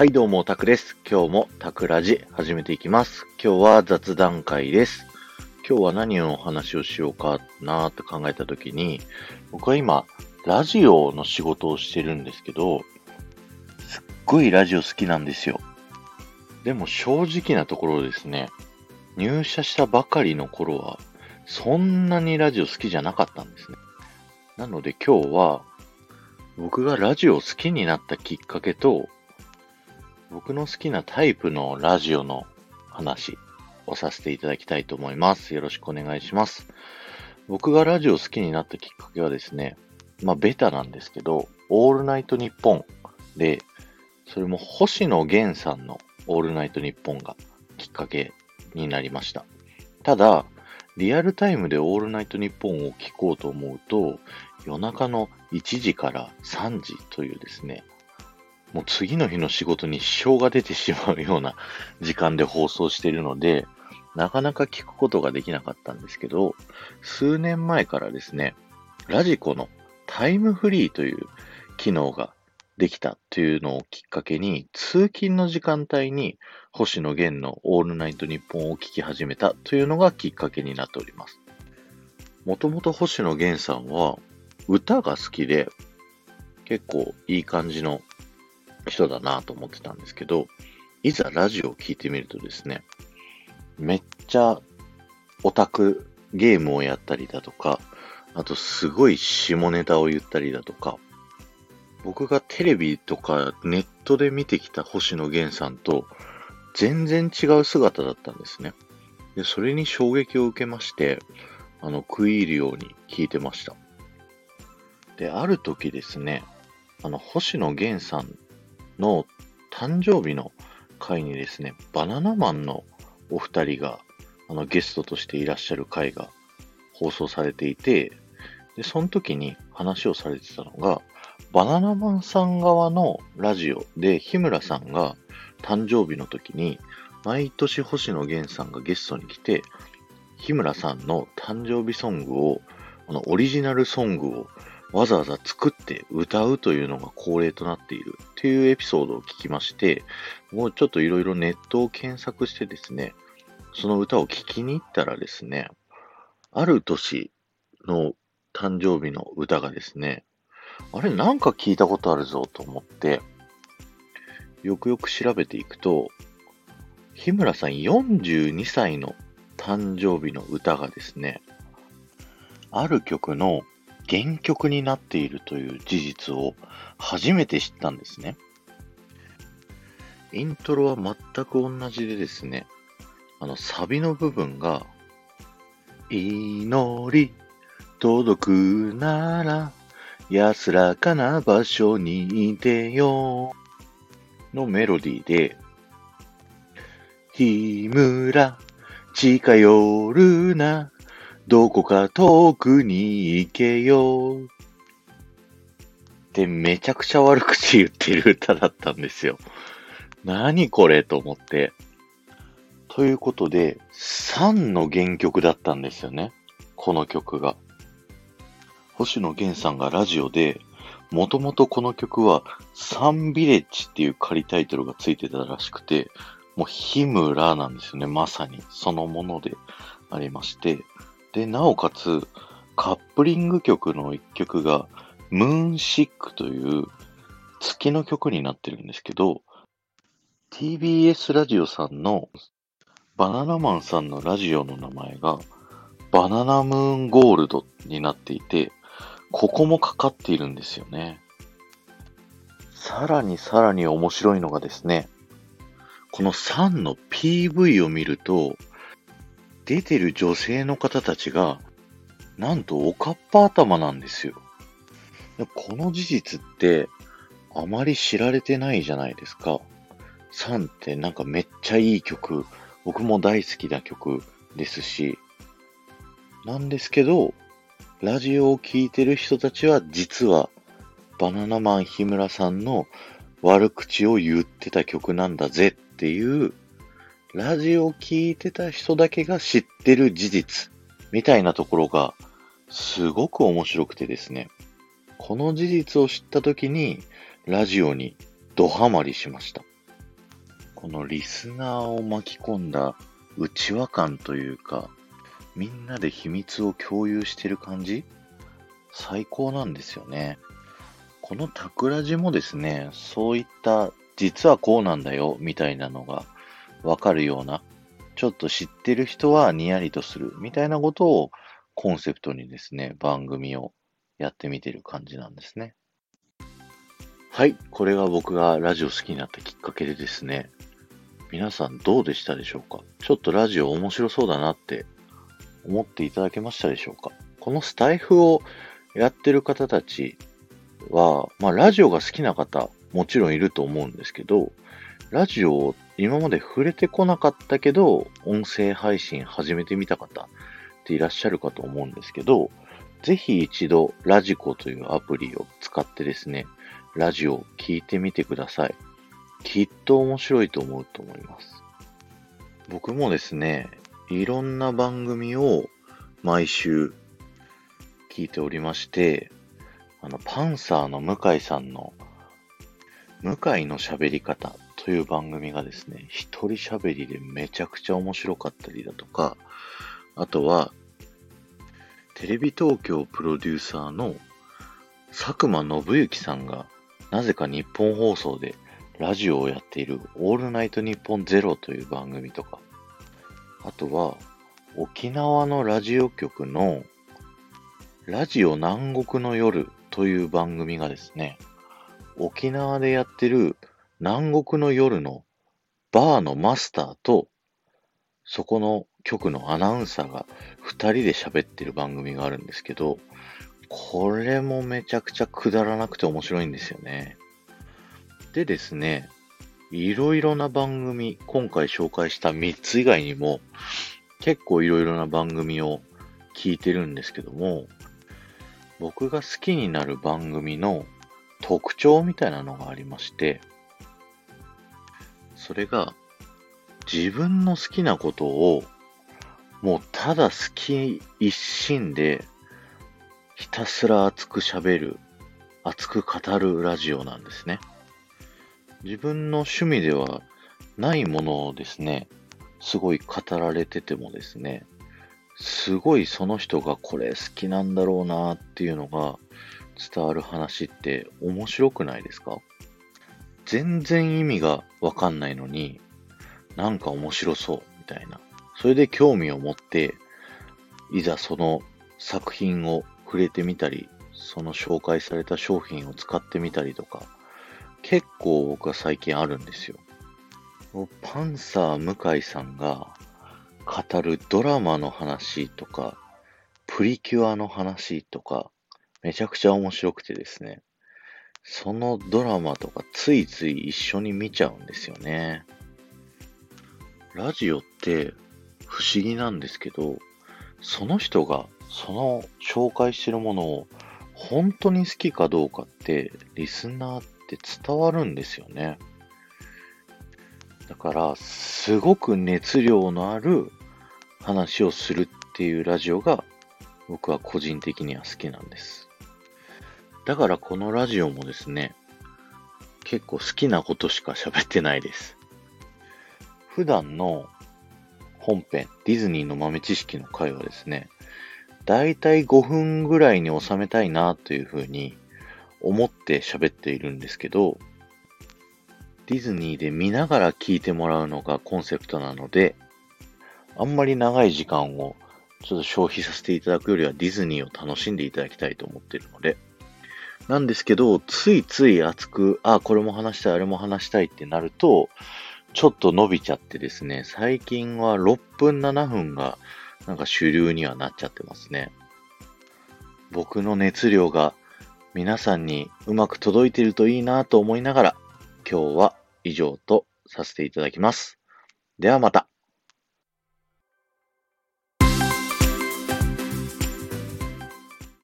はい、どうも、タクです。今日もタクラジ始めていきます。今日は雑談会です。今日は何のお話をしようかなーって考えたときに、僕は今、ラジオの仕事をしてるんですけど、すっごいラジオ好きなんですよ。でも正直なところですね、入社したばかりの頃は、そんなにラジオ好きじゃなかったんですね。なので今日は、僕がラジオ好きになったきっかけと、僕の好きなタイプのラジオの話をさせていただきたいと思います。よろしくお願いします。僕がラジオ好きになったきっかけはですね、まあベタなんですけど、オールナイトニッポンで、それも星野源さんのオールナイトニッポンがきっかけになりました。ただ、リアルタイムでオールナイトニッポンを聞こうと思うと、夜中の1時から3時というですね、もう次の日の仕事に支障が出てしまうような時間で放送しているので、なかなか聞くことができなかったんですけど、数年前からですね、ラジコのタイムフリーという機能ができたというのをきっかけに、通勤の時間帯に星野源のオールナイトニッポンを聞き始めたというのがきっかけになっております。もともと星野源さんは歌が好きで、結構いい感じの人だなと思ってたんですけど、いざラジオを聞いてみるとですね、めっちゃオタクゲームをやったりだとか、あとすごい下ネタを言ったりだとか、僕がテレビとかネットで見てきた星野源さんと全然違う姿だったんですね。で、それに衝撃を受けまして、あの、食い入るように聞いてました。で、ある時ですね、あの、星野源さんの誕生日の回にですね、バナナマンのお二人があのゲストとしていらっしゃる回が放送されていて、で、その時に話をされてたのが、バナナマンさん側のラジオで日村さんが誕生日の時に、毎年星野源さんがゲストに来て、日村さんの誕生日ソングを、あのオリジナルソングをわざわざ作って歌うというのが恒例となっているっていうエピソードを聞きまして、もうちょっといろいろネットを検索してですね、その歌を聴きに行ったらですね、ある年の誕生日の歌がですね、あれなんか聞いたことあるぞと思って、よくよく調べていくと、日村さん42歳の誕生日の歌がですね、ある曲の原曲になっているという事実を初めて知ったんですね。イントロは全く同じでですね、あのサビの部分が、祈り届くなら安らかな場所にいてよのメロディーで、日村近寄るなどこか遠くに行けよ。ってめちゃくちゃ悪口言ってる歌だったんですよ。何これと思って。ということで、3の原曲だったんですよね。この曲が。星野源さんがラジオで、もともとこの曲はサンビレッジっていう仮タイトルがついてたらしくて、もう日村なんですよね。まさにそのものでありまして。で、なおかつ、カップリング曲の一曲が、ムーンシックという月の曲になってるんですけど、TBS ラジオさんのバナナマンさんのラジオの名前が、バナナムーンゴールドになっていて、ここもかかっているんですよね。さらにさらに面白いのがですね、この3の PV を見ると、出てる女性の方たちが、なんとおかっぱ頭なんですよ。この事実って、あまり知られてないじゃないですか。サンってなんかめっちゃいい曲、僕も大好きな曲ですし、なんですけど、ラジオを聴いてる人たちは実はバナナマン日村さんの悪口を言ってた曲なんだぜっていうラジオを聴いてた人だけが知ってる事実みたいなところがすごく面白くてですね。この事実を知った時にラジオにドハマりしました。このリスナーを巻き込んだ内輪感というか、みんなで秘密を共有してる感じ？最高なんですよね。このタクラジもですね、そういった実はこうなんだよみたいなのがわかるような、ちょっと知ってる人はニヤリとするみたいなことをコンセプトにですね、番組をやってみてる感じなんですね。はい、これが僕がラジオ好きになったきっかけでですね、皆さんどうでしたでしょうか？ちょっとラジオ面白そうだなって思っていただけましたでしょうか？このスタイフをやってる方たちは、まあラジオが好きな方もちろんいると思うんですけど、ラジオを今まで触れてこなかったけど、音声配信始めてみた方っていらっしゃるかと思うんですけど、ぜひ一度ラジコというアプリを使ってですね、ラジオを聞いてみてください。きっと面白いと思うと思います。僕もですね、いろんな番組を毎週聞いておりまして、あの、パンサーの向井さんの、向井の喋り方という番組がですね、一人喋りでめちゃくちゃ面白かったりだとか、あとは、テレビ東京プロデューサーの佐久間信之さんが、なぜか日本放送でラジオをやっているオールナイトニッポンゼロという番組とか、あとは沖縄のラジオ局のラジオ南国の夜という番組がですね、沖縄でやってる南国の夜のバーのマスターと、そこの局のアナウンサーが二人で喋ってる番組があるんですけど、これもめちゃくちゃくだらなくて面白いんですよね。でですね、いろいろな番組、今回紹介した3つ以外にも、結構いろいろな番組を聞いてるんですけども、僕が好きになる番組の特徴みたいなのがありまして、それが自分の好きなことをもうただ好き一心でひたすら熱く喋る、熱く語るラジオなんですね。自分の趣味ではないものをですね、すごい語られててもですね、すごいその人がこれ好きなんだろうなっていうのが伝わる話って面白くないですか？全然意味がわかんないのに、なんか面白そうみたいな。それで興味を持って、いざその作品を触れてみたり、その紹介された商品を使ってみたりとか、結構僕は最近あるんですよ。パンサー向井さんが語るドラマの話とか、プリキュアの話とか、めちゃくちゃ面白くてですね、そのドラマとかついつい一緒に見ちゃうんですよね。ラジオって不思議なんですけど、その人がその紹介してるものを本当に好きかどうかってリスナーって伝わるんですよね。だから、すごく熱量のある話をするっていうラジオが僕は個人的には好きなんです。だからこのラジオもですね、結構好きなことしか喋ってないです。普段の本編、ディズニーの豆知識の回はですね、だいたい5分ぐらいに収めたいなというふうに思って喋っているんですけど、ディズニーで見ながら聞いてもらうのがコンセプトなので、あんまり長い時間をちょっと消費させていただくよりはディズニーを楽しんでいただきたいと思っているので、なんですけど、ついつい熱く、あ、これも話したい、あれも話したいってなると、ちょっと伸びちゃってですね、最近は6分7分がなんか主流にはなっちゃってますね。僕の熱量が皆さんにうまく届いてるといいなと思いながら、今日は以上とさせていただきます。ではまた。